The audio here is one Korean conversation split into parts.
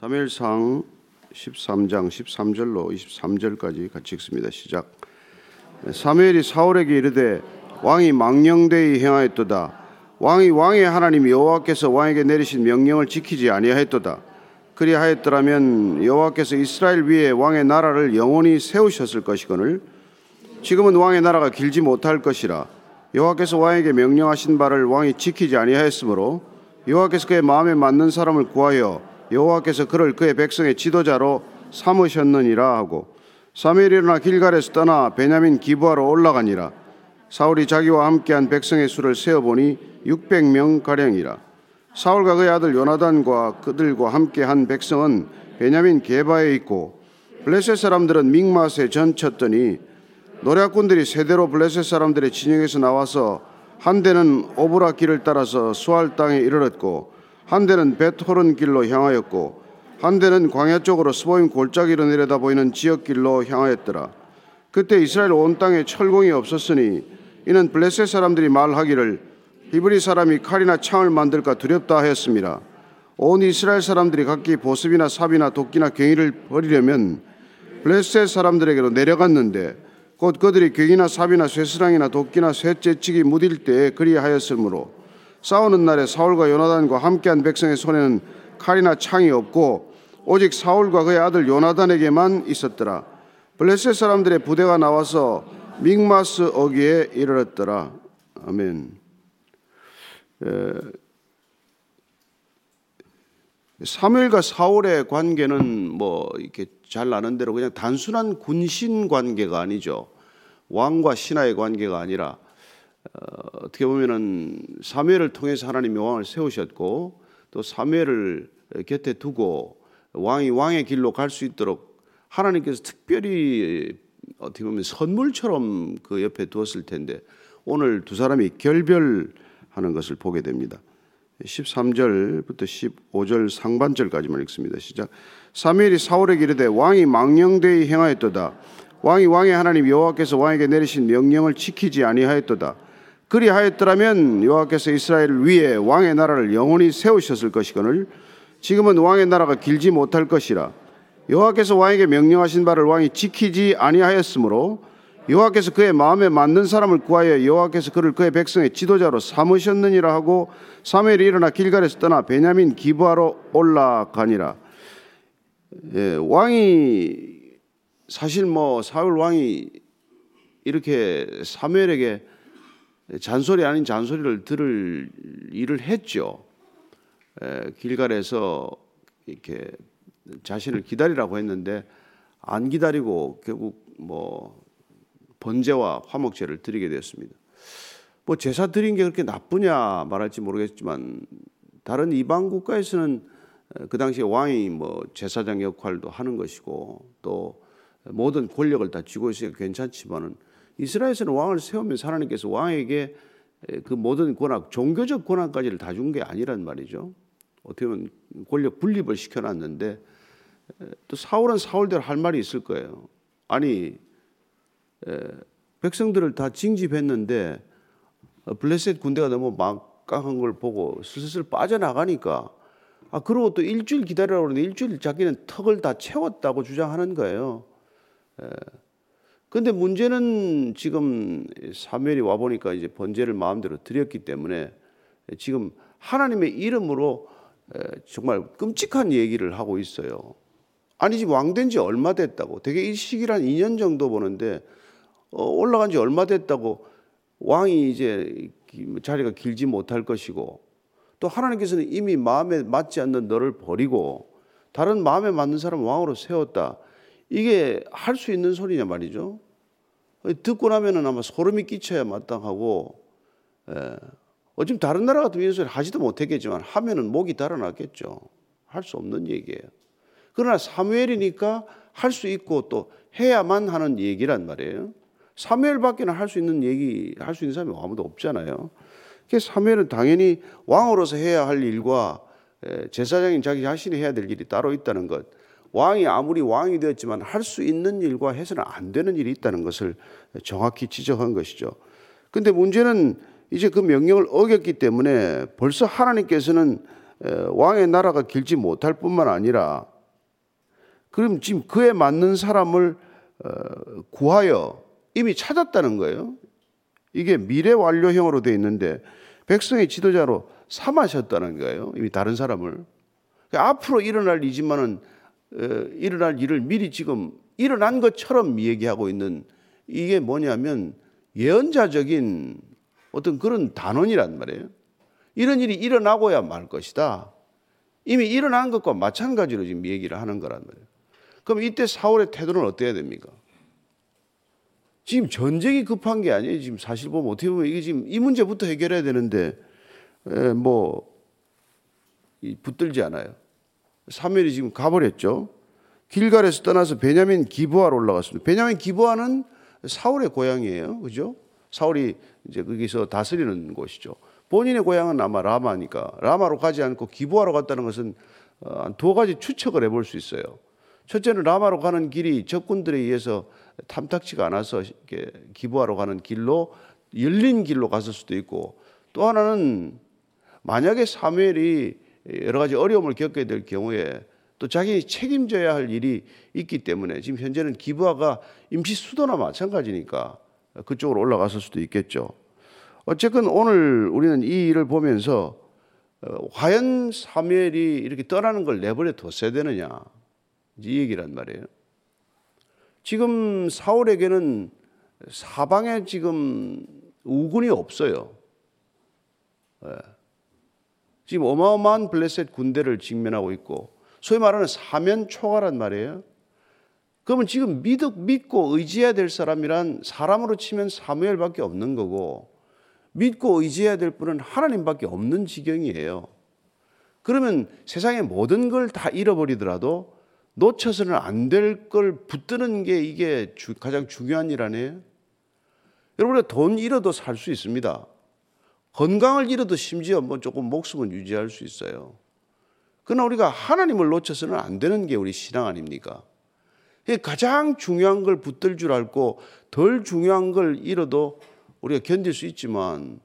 사무엘상 13장 13절로 23절까지 같이 읽습니다. 시작. 사무엘이 사울에게 이르되 왕이 망령되이 행하였도다. 왕이 왕의 하나님 여호와께서 왕에게 내리신 명령을 지키지 아니하였도다. 그리하였더라면 여호와께서 이스라엘 위에 왕의 나라를 영원히 세우셨을 것이거늘 지금은 왕의 나라가 길지 못할 것이라 여호와께서 왕에게 명령하신 바를 왕이 지키지 아니하였으므로 여호와께서 그의 마음에 맞는 사람을 구하여 여호와께서 그를 그의 백성의 지도자로 삼으셨느니라 하고 사무엘이 일어나 길갈에서 떠나 베냐민 기부하러 올라가니라. 사울이 자기와 함께한 백성의 수를 세어보니 600명 가량이라. 사울과 그의 아들 요나단과 그들과 함께한 백성은 베냐민 게바에 있고 블레셋 사람들은 믹맛에 전쳤더니 노략군들이 세대로 블레셋 사람들의 진영에서 나와서 한 대는 오브라 길을 따라서 수알 땅에 이르렀고 한 대는 벧호론 길로 향하였고 한 대는 광야 쪽으로 스보임 골짜기로 내려다 보이는 지경길로 향하였더라. 그때 이스라엘 온 땅에 철공이 없었으니 이는 블레셋 사람들이 말하기를 히브리 사람이 칼이나 창을 만들까 두렵다 하였습니다. 온 이스라엘 사람들이 각기 보습이나 삽이나 도끼나 괭이를 벼리려면 블레셋 사람들에게로 내려갔는데 곧 그들이 괭이나 삽이나 쇠스랑이나 도끼나 쇠째치기 무딜 때에 그리하였으므로 싸우는 날에 사울과 요나단과 함께한 백성의 손에는 칼이나 창이 없고 오직 사울과 그의 아들 요나단에게만 있었더라. 블레셋 사람들의 부대가 나와서 믹마스 어기에 이르렀더라. 아멘. 사무엘과 사울의 관계는 뭐 이렇게 잘 아는 대로 그냥 단순한 군신 관계가 아니죠. 왕과 신하의 관계가 아니라 어, 떻게 보면은 사무엘을 통해서 하나님이 왕을 세우셨고 또 사무엘을 곁에 두고 왕이 왕의 길로 갈 수 있도록 하나님께서 특별히 어떻게 보면 선물처럼 그 옆에 두었을 텐데 오늘 두 사람이 결별하는 것을 보게 됩니다. 13절부터 15절 상반절까지만 읽습니다. 시작. 사무엘이 사울에게 이르되 왕이 망령되이 행하였도다. 왕이 왕의 하나님 여호와께서 왕에게 내리신 명령을 지키지 아니하였도다. 그리하였더라면 여호와께서 이스라엘 위에 왕의 나라를 영원히 세우셨을 것이거늘 지금은 왕의 나라가 길지 못할 것이라. 여호와께서 왕에게 명령하신 바를 왕이 지키지 아니하였으므로 여호와께서 그의 마음에 맞는 사람을 구하여 여호와께서 그를 그의 백성의 지도자로 삼으셨느니라 하고 사무엘이 일어나 길갈에서 떠나 베냐민 기부하러 올라가니라. 예, 왕이 사실 뭐 사울 왕이 이렇게 사무엘에게 잔소리 아닌 잔소리를 들을 일을 했죠. 예, 길갈에서 이렇게 자신을 기다리라고 했는데 안 기다리고 결국 뭐 번제와 화목제를 드리게 되었습니다. 뭐 제사 드린 게 그렇게 나쁘냐 말할지 모르겠지만 다른 이방 국가에서는 그 당시에 왕이 뭐 제사장 역할도 하는 것이고 또 모든 권력을 다 쥐고 있으니까 괜찮지만은 이스라엘에서는 왕을 세우면서 하나님께서 왕에게 그 모든 권한, 종교적 권한까지를 다 준 게 아니란 말이죠. 어떻게 보면 권력 분립을 시켜놨는데 또 사울은 사울대로 할 말이 있을 거예요. 아니 백성들을 다 징집했는데 어, 블레셋 군대가 너무 막강한 걸 보고 슬슬 빠져나가니까 아 그러고 또 일주일 기다리라고 그러는데 일주일 자기는 턱을 다 채웠다고 주장하는 거예요. 근데 문제는 지금 사무엘이 와 보니까 이제 번제를 마음대로 드렸기 때문에 지금 하나님의 이름으로 정말 끔찍한 얘기를 하고 있어요. 아니 지금 왕된 지 얼마 됐다고. 되게 이 시기란 2년 정도 보는데 어, 올라간 지 얼마 됐다고 왕이 이제 자리가 길지 못할 것이고 또 하나님께서는 이미 마음에 맞지 않는 너를 버리고 다른 마음에 맞는 사람 왕으로 세웠다. 이게 할 수 있는 소리냐 말이죠. 듣고 나면은 아마 소름이 끼쳐야 마땅하고, 예. 어쩜 다른 나라 같으면 이런 소리 하지도 못했겠지만 하면은 목이 달아났겠죠. 할 수 없는 얘기예요. 그러나 사무엘이니까 할 수 있고 또 해야만 하는 얘기란 말이에요. 사무엘밖에는 할 수 있는 얘기 할 수 있는 사람이 아무도 없잖아요. 그래서 사무엘은 당연히 왕으로서 해야 할 일과 제사장인 자기 자신이 해야 될 일이 따로 있다는 것. 왕이 아무리 왕이 되었지만 할 수 있는 일과 해서는 안 되는 일이 있다는 것을 정확히 지적한 것이죠. 근데 문제는 이제 그 명령을 어겼기 때문에 벌써 하나님께서는 왕의 나라가 길지 못할 뿐만 아니라 그럼 지금 그에 맞는 사람을 어, 구하여 이미 찾았다는 거예요. 이게 미래 완료형으로 되어 있는데 백성의 지도자로 삼으셨다는 거예요. 이미 다른 사람을. 앞으로 일어날 일이지만은 어, 일어날 일을 미리 지금 일어난 것처럼 얘기하고 있는 이게 뭐냐면 예언자적인 어떤 그런 단원이란 말이에요. 이런 일이 일어나고야 말 것이다. 이미 일어난 것과 마찬가지로 지금 얘기를 하는 거란 말이에요. 그럼 이때 사울의 태도는 어때야 됩니까? 지금 전쟁이 급한 게 아니에요. 지금 사실 보면 어떻게 보면 이게 지금 이 문제부터 해결해야 되는데 에, 뭐 붙들지 않아요. 사무엘이 지금 가버렸죠. 길갈에서 떠나서 베냐민 기부하러 올라갔습니다. 베냐민 기부하는 사울의 고향이에요. 그죠? 사울이 이제 거기서 다스리는 곳이죠. 본인의 고향은 아마 라마니까 라마로 가지 않고 기부하러 갔다는 것은 어, 두 가지 추측을 해볼 수 있어요. 첫째는 라마로 가는 길이 적군들에 의해서 탐탁치가 않아서 기부하러 가는 길로 열린 길로 갔을 수도 있고 또 하나는 만약에 사무엘이 여러 가지 어려움을 겪게 될 경우에 또 자기 책임져야 할 일이 있기 때문에 지금 현재는 기부하가 임시 수도나 마찬가지니까 그쪽으로 올라갔을 수도 있겠죠. 어쨌든 오늘 우리는 이 일을 보면서 어, 과연 사무엘이 이렇게 떠나는 걸 내버려 뒀어야 되느냐 이 얘기란 말이에요. 지금 사울에게는 사방에 지금 우군이 없어요. 예. 지금 어마어마한 블레셋 군대를 직면하고 있고 소위 말하는 사면 초과란 말이에요. 그러면 지금 믿, 믿고 의지해야 될 사람이란 사람으로 치면 사무엘밖에 없는 거고 믿고 의지해야 될 분은 하나님밖에 없는 지경이에요. 그러면 세상의 모든 걸 다 잃어버리더라도 놓쳐서는 안 될 걸 붙드는 게 이게 주, 가장 중요한 일 아니에요? 여러분, 돈 잃어도 살 수 있습니다. 건강을 잃어도 심지어 뭐 조금 목숨은 유지할 수 있어요. 그러나 우리가 하나님을 놓쳐서는 안 되는 게 우리 신앙 아닙니까? 가장 중요한 걸 붙들 줄 알고 덜 중요한 걸 잃어도 우리가 견딜 수 있지만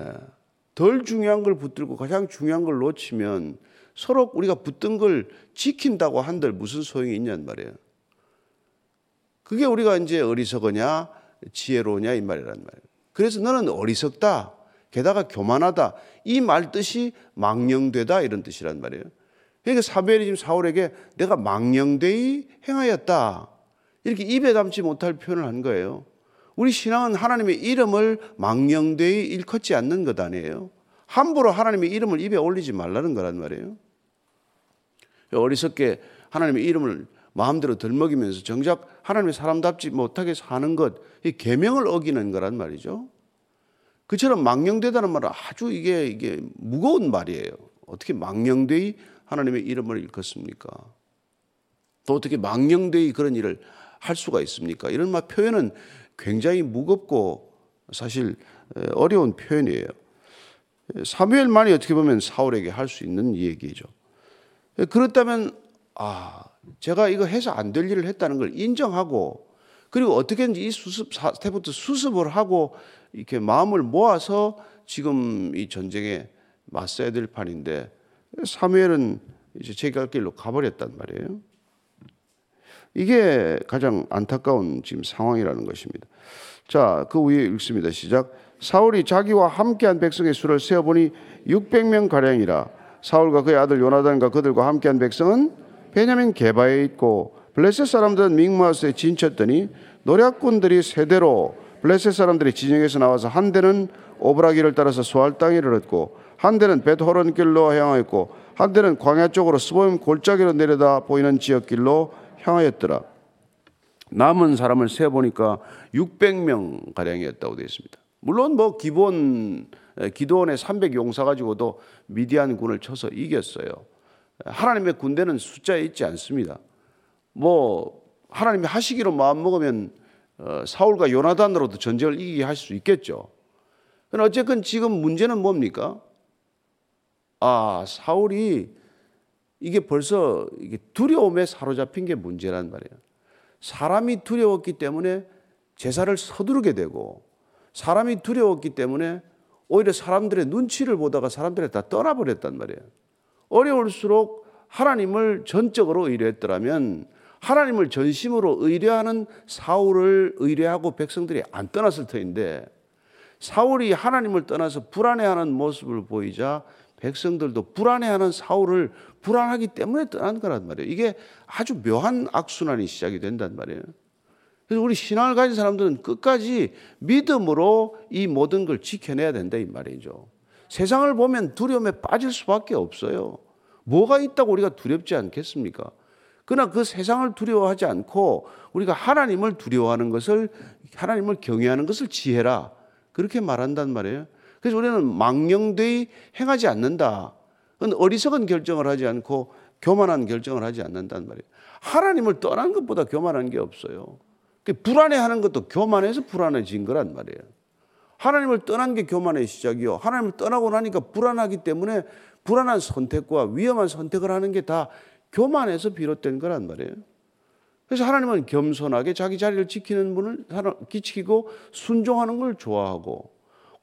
예, 덜 중요한 걸 붙들고 가장 중요한 걸 놓치면 서로 우리가 붙든 걸 지킨다고 한들 무슨 소용이 있냔 말이에요. 그게 우리가 이제 어리석으냐 지혜로우냐 이 말이란 말이에요. 그래서 너는 어리석다. 게다가 교만하다. 이 말 뜻이 망령되다 이런 뜻이란 말이에요. 그러니까 사무엘이 지금 사울에게 내가 망령되이 행하였다. 이렇게 입에 담지 못할 표현을 한 거예요. 우리 신앙은 하나님의 이름을 망령되이 일컫지 않는 것 아니에요. 함부로 하나님의 이름을 입에 올리지 말라는 거란 말이에요. 어리석게 하나님의 이름을 마음대로 들먹이면서 정작 하나님의 사람답지 못하게 사는 것, 이 계명을 어기는 거란 말이죠. 그처럼 망령되다는 말은 아주 이게 이게 무거운 말이에요. 어떻게 망령되이 하나님의 이름을 일컫습니까? 또 어떻게 망령되이 그런 일을 할 수가 있습니까? 이런 말 표현은 굉장히 무겁고 사실 어려운 표현이에요. 사무엘만이 어떻게 보면 사울에게 할 수 있는 얘기죠. 그렇다면 아 제가 이거 해서 안 될 일을 했다는 걸 인정하고 그리고 어떻게든지 이 수습 사태부터 수습을 하고 이렇게 마음을 모아서 지금 이 전쟁에 맞서야 될 판인데 사무엘은 이제 제갈 길로 가버렸단 말이에요. 이게 가장 안타까운 지금 상황이라는 것입니다. 자, 그 위에 읽습니다. 시작. 사울이 자기와 함께한 백성의 수를 세어보니 600명 가량이라. 사울과 그의 아들 요나단과 그들과 함께한 백성은 베냐민 게바에 있고 블레셋 사람들은 믹마스에 진쳤더니 노략군들이 세대로 블레셋 사람들이 진영에서 나와서 한 대는 오브라기를 따라서 소알 땅에 이르렀고 한 대는 벳호론 길로 향하였고 한 대는 광야 쪽으로 스보임 골짜기로 내려다 보이는 지역 길로 향하였더라. 남은 사람을 세 보니까 600명 가량이었다고 되어 있습니다. 물론 뭐 기본 기도원의 300 용사 가지고도 미디안 군을 쳐서 이겼어요. 하나님의 군대는 숫자에 있지 않습니다. 뭐 하나님이 하시기로 마음 먹으면 어, 사울과 요나단으로도 전쟁을 이기게 할 수 있겠죠. 그러나 어쨌든 지금 문제는 뭡니까? 아 사울이 이게 벌써 이게 두려움에 사로잡힌 게 문제란 말이에요. 사람이 두려웠기 때문에 제사를 서두르게 되고 사람이 두려웠기 때문에 오히려 사람들의 눈치를 보다가 사람들이 다 떠나버렸단 말이에요. 어려울수록 하나님을 전적으로 의뢰했더라면 하나님을 전심으로 의뢰하는 사울을 의뢰하고 백성들이 안 떠났을 터인데 사울이 하나님을 떠나서 불안해하는 모습을 보이자 백성들도 불안해하는 사울을 불안하기 때문에 떠난 거란 말이에요. 이게 아주 묘한 악순환이 시작이 된단 말이에요. 그래서 우리 신앙을 가진 사람들은 끝까지 믿음으로 이 모든 걸 지켜내야 된다 이 말이죠. 세상을 보면 두려움에 빠질 수밖에 없어요. 뭐가 있다고 우리가 두렵지 않겠습니까? 그러나 그 세상을 두려워하지 않고 우리가 하나님을 두려워하는 것을 하나님을 경외하는 것을 지혜라 그렇게 말한단 말이에요. 그래서 우리는 망령되이 행하지 않는다. 어리석은 결정을 하지 않고 교만한 결정을 하지 않는단 말이에요. 하나님을 떠난 것보다 교만한 게 없어요. 불안해하는 것도 교만해서 불안해진 거란 말이에요. 하나님을 떠난 게 교만의 시작이요. 하나님을 떠나고 나니까 불안하기 때문에 불안한 선택과 위험한 선택을 하는 게 다 교만에서 비롯된 거란 말이에요. 그래서 하나님은 겸손하게 자기 자리를 지키는 분을 기치고 순종하는 걸 좋아하고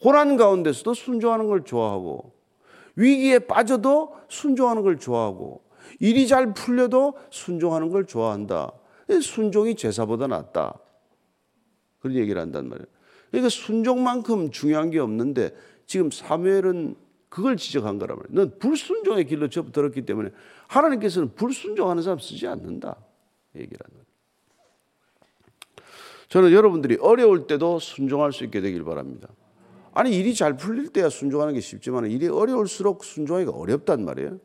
고난 가운데서도 순종하는 걸 좋아하고 위기에 빠져도 순종하는 걸 좋아하고 일이 잘 풀려도 순종하는 걸 좋아한다. 순종이 제사보다 낫다. 그런 얘기를 한단 말이에요. 그러니까 순종만큼 중요한 게 없는데 지금 사무엘은 그걸 지적한 거란 말이에요. 넌 불순종의 길로 접들었기 때문에 하나님께서는 불순종하는 사람 쓰지 않는다. 거예요. 저는 여러분들이 어려울 때도 순종할 수 있게 되길 바랍니다. 아니 일이 잘 풀릴 때야 순종하는 게 쉽지만 일이 어려울수록 순종하기가 어렵단 말이에요.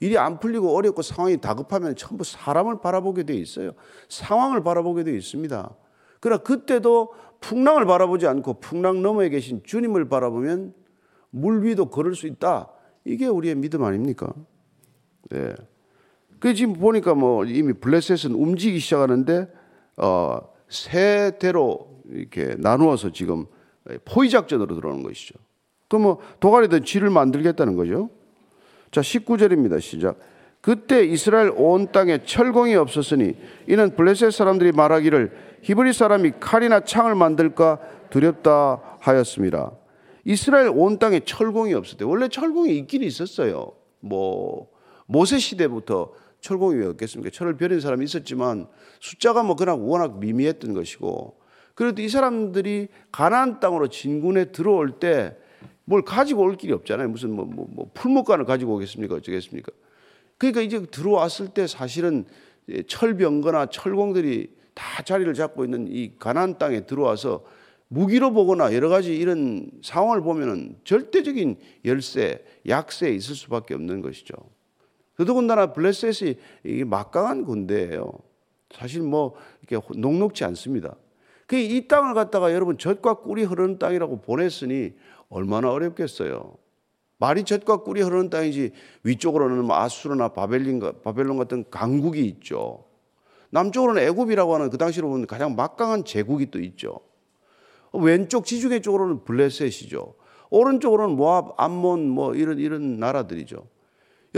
일이 안 풀리고 어렵고 상황이 다급하면 전부 사람을 바라보게 돼 있어요. 상황을 바라보게 돼 있습니다. 그러나 그때도 풍랑을 바라보지 않고 풍랑 너머에 계신 주님을 바라보면 물 위도 걸을 수 있다. 이게 우리의 믿음 아닙니까? 네. 그 지금 보니까 뭐 이미 블레셋은 움직이기 시작하는데 어, 세 대로 이렇게 나누어서 지금 포위 작전으로 들어오는 것이죠. 그럼 뭐 도가니든 쥐를 만들겠다는 거죠. 자, 19절입니다. 시작. 그때 이스라엘 온 땅에 철공이 없었으니 이는 블레셋 사람들이 말하기를 히브리 사람이 칼이나 창을 만들까 두렵다 하였습니다. 이스라엘 온 땅에 철공이 없었대. 원래 철공이 있긴 있었어요. 뭐 모세 시대부터 철공이 왜 없겠습니까? 철을 벼린 사람이 있었지만 숫자가 뭐 그냥 워낙 미미했던 것이고 그래도 이 사람들이 가나안 땅으로 진군에 들어올 때 뭘 가지고 올 길이 없잖아요. 무슨 뭐, 뭐, 뭐 풀목간을 가지고 오겠습니까? 어쩌겠습니까? 그러니까 이제 들어왔을 때 사실은 철병거나 철공들이 다 자리를 잡고 있는 이 가나안 땅에 들어와서 무기로 보거나 여러 가지 이런 상황을 보면은 절대적인 열세, 약세에 있을 수밖에 없는 것이죠. 더더군다나 블레셋이 이게 막강한 군대예요. 사실 뭐 이렇게 녹록지 않습니다. 그 이 땅을 갖다가 여러분 젖과 꿀이 흐르는 땅이라고 보냈으니 얼마나 어렵겠어요. 말이 젖과 꿀이 흐르는 땅이지 위쪽으로는 뭐 아수르나 바벨린, 바벨론 같은 강국이 있죠. 남쪽으로는 애굽이라고 하는 그 당시로 보면 가장 막강한 제국이 또 있죠. 왼쪽 지중해 쪽으로는 블레셋이죠. 오른쪽으로는 모압, 암몬 뭐 이런 이런 나라들이죠.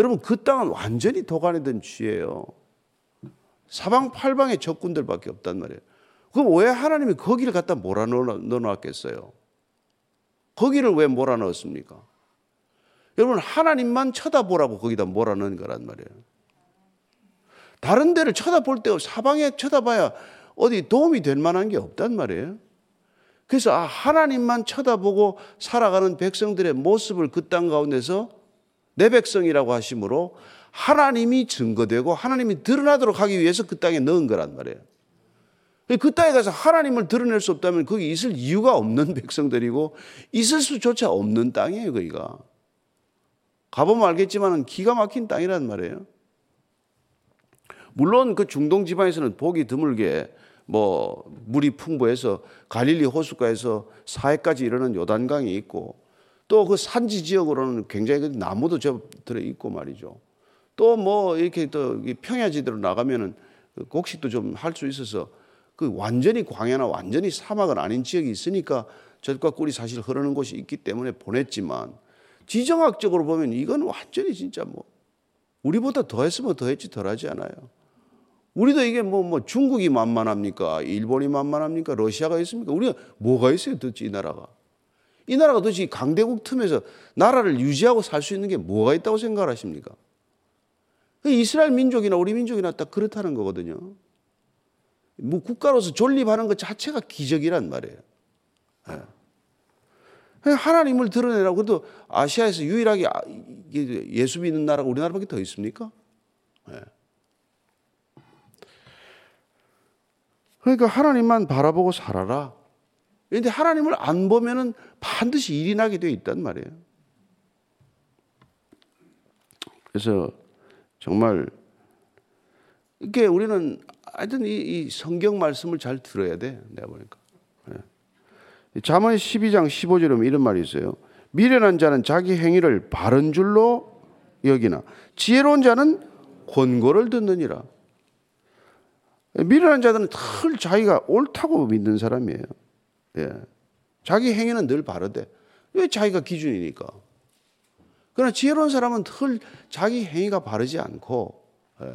여러분 그 땅은 완전히 도가니 된 쥐예요. 사방 팔방에 적군들밖에 없단 말이에요. 그럼 왜 하나님이 거기를 갖다 몰아넣어놨겠어요? 거기를 왜 몰아넣었습니까? 여러분 하나님만 쳐다보라고 거기다 몰아넣은 거란 말이에요. 다른 데를 쳐다볼 때 사방에 쳐다봐야 어디 도움이 될 만한 게 없단 말이에요. 그래서 아, 하나님만 쳐다보고 살아가는 백성들의 모습을 그 땅 가운데서 내 백성이라고 하심으로 하나님이 증거되고 하나님이 드러나도록 하기 위해서 그 땅에 넣은 거란 말이에요. 그 땅에 가서 하나님을 드러낼 수 없다면 거기 있을 이유가 없는 백성들이고 있을 수조차 없는 땅이에요, 거기가. 가보면 알겠지만 기가 막힌 땅이란 말이에요. 물론 그 중동 지방에서는 보기 드물게 뭐 물이 풍부해서 갈릴리 호숫가에서 사해까지 이르는 요단강이 있고 또 그 산지 지역으로는 굉장히 그 나무도 저 들어 있고 말이죠. 또 뭐 이렇게 또 평야지대로 나가면은 그 곡식도 좀 할 수 있어서 그 완전히 광야나 완전히 사막은 아닌 지역이 있으니까 젖과 꿀이 사실 흐르는 곳이 있기 때문에 보냈지만 지정학적으로 보면 이건 완전히 진짜 뭐 우리보다 더 했으면 더 했지 덜 하지 않아요. 우리도 이게 뭐, 뭐 중국이 만만합니까? 일본이 만만합니까? 러시아가 있습니까? 우리가 뭐가 있어요? 도대체 이 나라가. 이 나라가 도대체 강대국 틈에서 나라를 유지하고 살 수 있는 게 뭐가 있다고 생각하십니까? 이스라엘 민족이나 우리 민족이나 딱 그렇다는 거거든요. 뭐 국가로서 존립하는 것 자체가 기적이란 말이에요. 예. 하나님을 드러내라고 그래도 아시아에서 유일하게 아, 예수 믿는 나라가 우리나라밖에 더 있습니까? 예. 그러니까 하나님만 바라보고 살아라. 그런데 하나님을 안 보면은 반드시 일이 나게 되어 있단 말이에요. 그래서 정말 이게 우리는 하여튼 이, 이, 성경 말씀을 잘 들어야 돼. 내가 보니까. 네. 잠언 12장 15절에 이런 말이 있어요. 미련한 자는 자기 행위를 바른 줄로 여기나 지혜로운 자는 권고를 듣느니라. 미련한 자들은 늘 자기가 옳다고 믿는 사람이에요. 예. 자기 행위는 늘 바르대. 왜 자기가 기준이니까. 그러나 지혜로운 사람은 늘 자기 행위가 바르지 않고 예.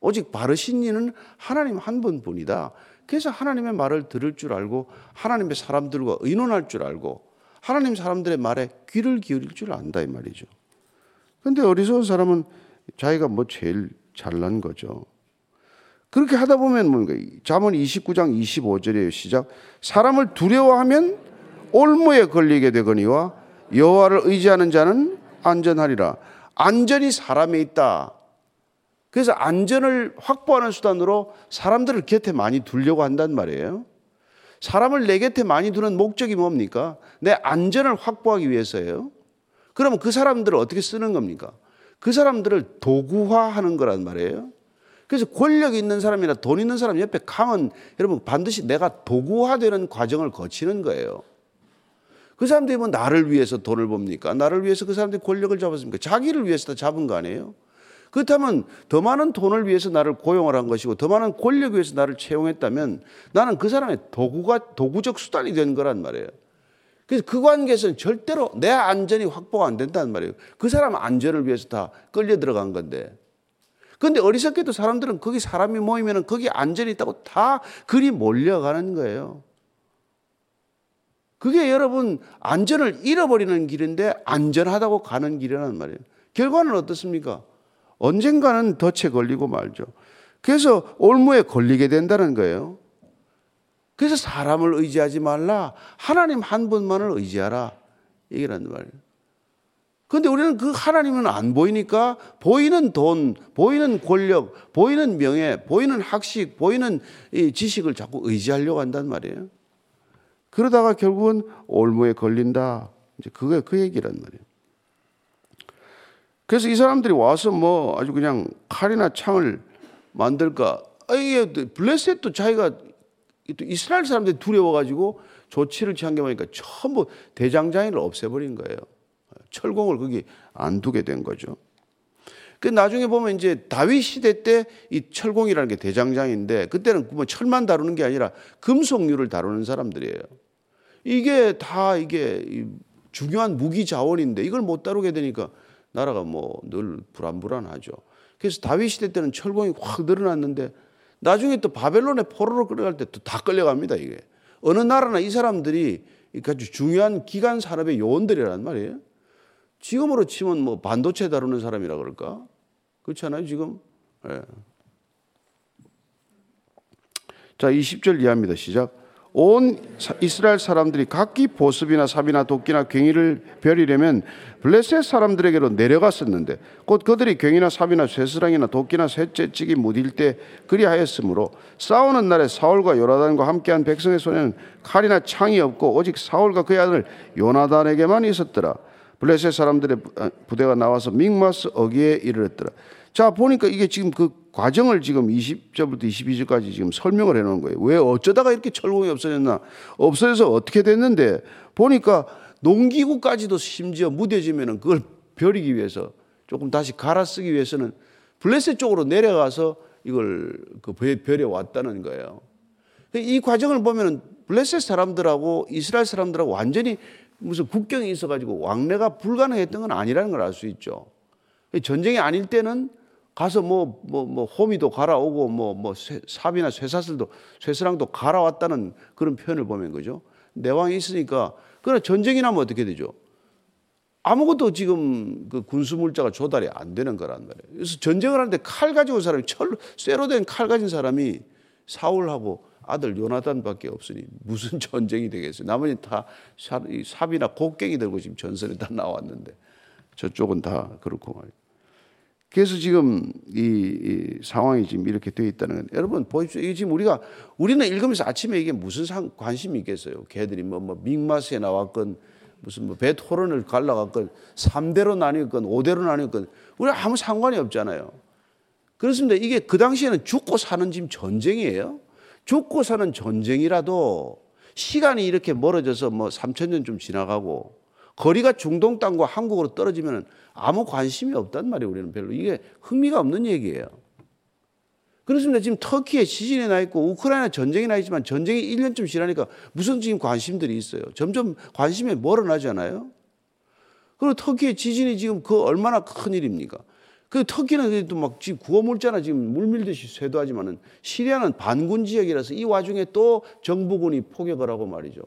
오직 바르신 이는 하나님 한 분뿐이다. 그래서 하나님의 말을 들을 줄 알고 하나님의 사람들과 의논할 줄 알고 하나님 사람들의 말에 귀를 기울일 줄 안다 이 말이죠. 근데 어리석은 사람은 자기가 뭐 제일 잘난 거죠. 그렇게 하다 보면 뭔가 잠언 29장 25절에 시작 사람을 두려워하면 올무에 걸리게 되거니와 여호와를 의지하는 자는 안전하리라. 안전이 사람에 있다. 그래서 안전을 확보하는 수단으로 사람들을 곁에 많이 두려고 한단 말이에요. 사람을 내 곁에 많이 두는 목적이 뭡니까? 내 안전을 확보하기 위해서예요. 그러면 그 사람들을 어떻게 쓰는 겁니까? 그 사람들을 도구화하는 거란 말이에요. 그래서 권력 있는 사람이나 돈 있는 사람 옆에 가면 여러분 반드시 내가 도구화되는 과정을 거치는 거예요. 그 사람들이 뭐 나를 위해서 돈을 봅니까? 나를 위해서 그 사람들이 권력을 잡았습니까? 자기를 위해서 잡은 거 아니에요? 그렇다면 더 많은 돈을 위해서 나를 고용을 한 것이고 더 많은 권력 위해서 나를 채용했다면 나는 그 사람의 도구가 도구적 수단이 된 거란 말이에요. 그래서 그 관계에서는 절대로 내 안전이 확보가 안 된다는 말이에요. 그 사람 안전을 위해서 다 끌려 들어간 건데 근데 어리석게도 사람들은 거기 사람이 모이면 거기 안전이 있다고 다 그리 몰려가는 거예요. 그게 여러분 안전을 잃어버리는 길인데 안전하다고 가는 길이라는 말이에요. 결과는 어떻습니까? 언젠가는 덫에 걸리고 말죠. 그래서 올무에 걸리게 된다는 거예요. 그래서 사람을 의지하지 말라. 하나님 한 분만을 의지하라. 얘기라는 말이에요. 그런데 우리는 그 하나님은 안 보이니까 보이는 돈, 보이는 권력, 보이는 명예, 보이는 학식, 보이는 이 지식을 자꾸 의지하려고 한단 말이에요. 그러다가 결국은 올무에 걸린다. 이제 그게 그 얘기란 말이에요. 그래서 이 사람들이 와서 뭐 아주 그냥 칼이나 창을 만들까. 아예 블레셋도 자기가 이스라엘 사람들이 두려워가지고 조치를 취한 게 보니까 전부 대장장이를 없애버린 거예요. 철공을 거기 안 두게 된 거죠. 그 나중에 보면 이제 다윗 시대 때 이 철공이라는 게 대장장인데 그때는 뭐 철만 다루는 게 아니라 금속류를 다루는 사람들이에요. 이게 다 이게 중요한 무기 자원인데 이걸 못 다루게 되니까 나라가 뭐 늘 불안불안하죠. 그래서 다윗 시대 때는 철공이 확 늘어났는데 나중에 또 바벨론의 포로로 끌어갈 때 또 다 끌려갑니다 이게. 어느 나라나 이 사람들이 아주 중요한 기간 산업의 요원들이란 말이에요. 지금으로 치면 뭐 반도체 다루는 사람이라 그럴까? 그렇지 않아요, 지금? 예. 자, 20절 이해합니다. 시작. 온 이스라엘 사람들이 각기 보습이나 삽이나 도끼나 괭이를 벼리려면 블레셋 사람들에게로 내려갔었는데 곧 그들이 괭이나 삽이나 쇠스랑이나 도끼나 쇠째찌기 무딜 때 그리하였으므로 싸우는 날에 사울과 요나단과 함께한 백성의 손에는 칼이나 창이 없고 오직 사울과 그의 아들 요나단에게만 있었더라. 블레셋 사람들의 아, 부대가 나와서 믹마스 어기에 이르렀더라. 자, 보니까 이게 지금 그 과정을 지금 20절부터 22절까지 지금 설명을 해 놓은 거예요. 왜 어쩌다가 이렇게 철공이 없어졌나? 없어져서 어떻게 됐는데 보니까 농기구까지도 심지어 무뎌지면은 그걸 벼리기 위해서 조금 다시 갈아 쓰기 위해서는 블레셋 쪽으로 내려가서 이걸 그 벼려 왔다는 거예요. 이 과정을 보면은 블레셋 사람들하고 이스라엘 사람들하고 완전히 무슨 국경이 있어가지고 왕래가 불가능했던 건 아니라는 걸 알 수 있죠. 전쟁이 아닐 때는 가서 뭐, 뭐, 뭐, 호미도 갈아오고, 뭐, 뭐, 삽이나 쇠사슬도, 쇠스랑도 갈아왔다는 그런 표현을 보면 거죠. 내 왕이 있으니까 그러나 전쟁이 나면 어떻게 되죠? 아무것도 지금 그 군수 물자가 조달이 안 되는 거란 말이에요. 그래서 전쟁을 하는데 칼 가지고 온 사람이 철 쇠로 된 칼 가진 사람이 사울하고 아들 요나단밖에 없으니 무슨 전쟁이 되겠어요? 나머지 다 삽이나 곡괭이 들고 지금 전선에 다 나왔는데 저쪽은 다 그렇고 말이에요. 그래서 지금 이, 이, 상황이 지금 이렇게 되어 있다는 건 여러분 보십시오. 이게 지금 우리가 우리는 읽으면서 아침에 이게 무슨 상, 관심이 있겠어요? 걔들이 뭐, 뭐 믹마스에 나왔건 무슨 뭐 베토른을 갈라갔건 3대로 나뉘었건 5대로 나뉘었건 우리 아무 상관이 없잖아요. 그렇습니다. 이게 그 당시에는 죽고 사는 지금 전쟁이에요. 죽고 사는 전쟁이라도 시간이 이렇게 멀어져서 뭐 3천 년 좀 지나가고 거리가 중동 땅과 한국으로 떨어지면 아무 관심이 없단 말이에요. 우리는 별로. 이게 흥미가 없는 얘기예요. 그렇습니다. 지금 터키에 지진이 나 있고 우크라이나 전쟁이 나 있지만 전쟁이 1년쯤 지나니까 무슨 지금 관심들이 있어요. 점점 관심이 멀어나잖아요. 그리고 터키의 지진이 지금 그 얼마나 큰 일입니까? 그 터키는 또막 지금 구호물자나 지금 물 밀듯이 쇄도하지만은 시리아는 반군 지역이라서 이 와중에 또 정부군이 포격을 하고 말이죠.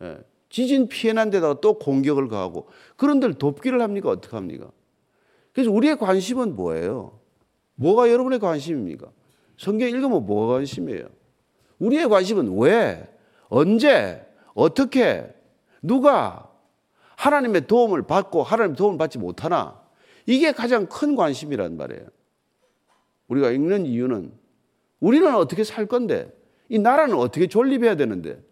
예. 지진 피해 난 데다가 또 공격을 가하고 그런들 돕기를 합니까? 어떻게 합니까? 그래서 우리의 관심은 뭐예요? 뭐가 여러분의 관심입니까? 성경 읽으면 뭐가 관심이에요? 우리의 관심은 왜, 언제, 어떻게, 누가 하나님의 도움을 받고 하나님의 도움을 받지 못하나? 이게 가장 큰 관심이란 말이에요. 우리가 읽는 이유는 우리는 어떻게 살 건데, 이 나라는 어떻게 존립해야 되는데,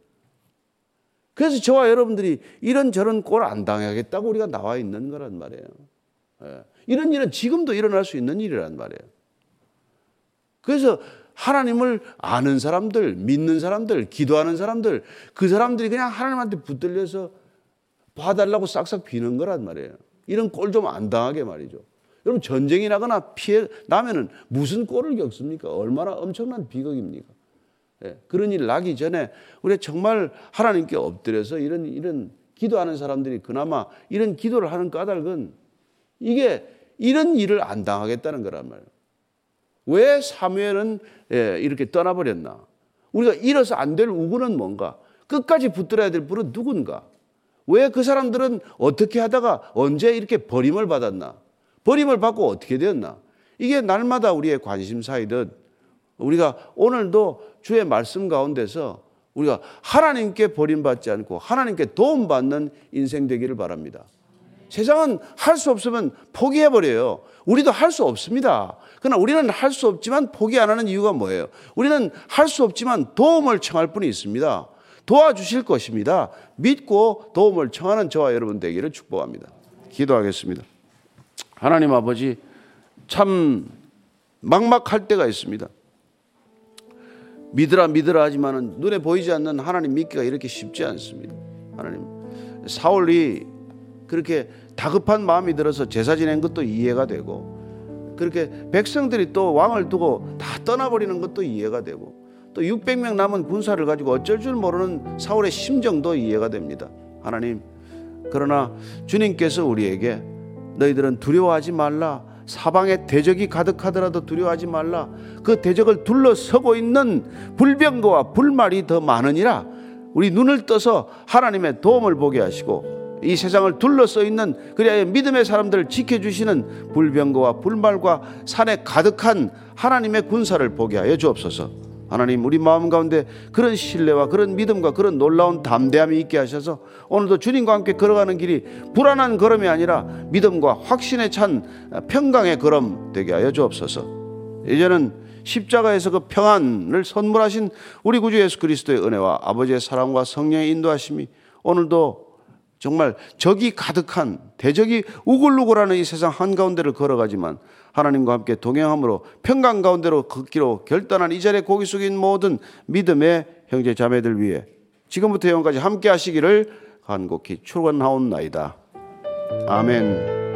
그래서 저와 여러분들이 이런저런 꼴 안 당하겠다고 우리가 나와 있는 거란 말이에요. 예. 이런 일은 지금도 일어날 수 있는 일이란 말이에요. 그래서 하나님을 아는 사람들, 믿는 사람들, 기도하는 사람들, 그 사람들이 그냥 하나님한테 붙들려서 봐달라고 싹싹 비는 거란 말이에요. 이런 꼴 좀 안 당하게 말이죠. 여러분 전쟁이 나거나 피해 나면은 무슨 꼴을 겪습니까? 얼마나 엄청난 비극입니까? 예, 그런 일 나기 전에 우리 정말 하나님께 엎드려서 이런 이런 기도하는 사람들이 그나마 이런 기도를 하는 까닭은 이게 이런 일을 안 당하겠다는 거란 말이에요. 왜 사무엘은 예, 이렇게 떠나버렸나? 우리가 잃어서 안 될 우군은 뭔가? 끝까지 붙들어야 될 분은 누군가? 왜 그 사람들은 어떻게 하다가 언제 이렇게 버림을 받았나? 버림을 받고 어떻게 되었나? 이게 날마다 우리의 관심사이듯 우리가 오늘도 주의 말씀 가운데서 우리가 하나님께 버림받지 않고 하나님께 도움받는 인생 되기를 바랍니다. 세상은 할 수 없으면 포기해버려요. 우리도 할 수 없습니다. 그러나 우리는 할 수 없지만 포기 안 하는 이유가 뭐예요? 우리는 할 수 없지만 도움을 청할 분이 있습니다. 도와주실 것입니다. 믿고 도움을 청하는 저와 여러분 되기를 축복합니다. 기도하겠습니다. 하나님 아버지, 참 막막할 때가 있습니다. 믿으라 믿으라 하지만은 눈에 보이지 않는 하나님 믿기가 이렇게 쉽지 않습니다. 하나님 사울이 그렇게 다급한 마음이 들어서 제사 지낸 것도 이해가 되고 그렇게 백성들이 또 왕을 두고 다 떠나버리는 것도 이해가 되고 또 600명 남은 군사를 가지고 어쩔 줄 모르는 사울의 심정도 이해가 됩니다. 하나님 그러나 주님께서 우리에게 너희들은 두려워하지 말라 사방에 대적이 가득하더라도 두려워하지 말라. 그 대적을 둘러서고 있는 불병거와 불말이 더 많으니라. 우리 눈을 떠서 하나님의 도움을 보게 하시고 이 세상을 둘러서 있는 그리하여 믿음의 사람들을 지켜주시는 불병거와 불말과 산에 가득한 하나님의 군사를 보게 하여 주옵소서. 하나님 우리 마음 가운데 그런 신뢰와 그런 믿음과 그런 놀라운 담대함이 있게 하셔서 오늘도 주님과 함께 걸어가는 길이 불안한 걸음이 아니라 믿음과 확신에 찬 평강의 걸음 되게 하여 주옵소서. 이제는 십자가에서 그 평안을 선물하신 우리 구주 예수 그리스도의 은혜와 아버지의 사랑과 성령의 인도하심이 오늘도 정말 적이 가득한 대적이 우글우글하는 이 세상 한가운데를 걸어가지만 하나님과 함께 동행함으로 평강 가운데로 걷기로 결단한 이 자리에 고기 숙인 모든 믿음의 형제 자매들 위해 지금부터 영원까지 함께 하시기를 간곡히 축원하옵나이다. 아멘.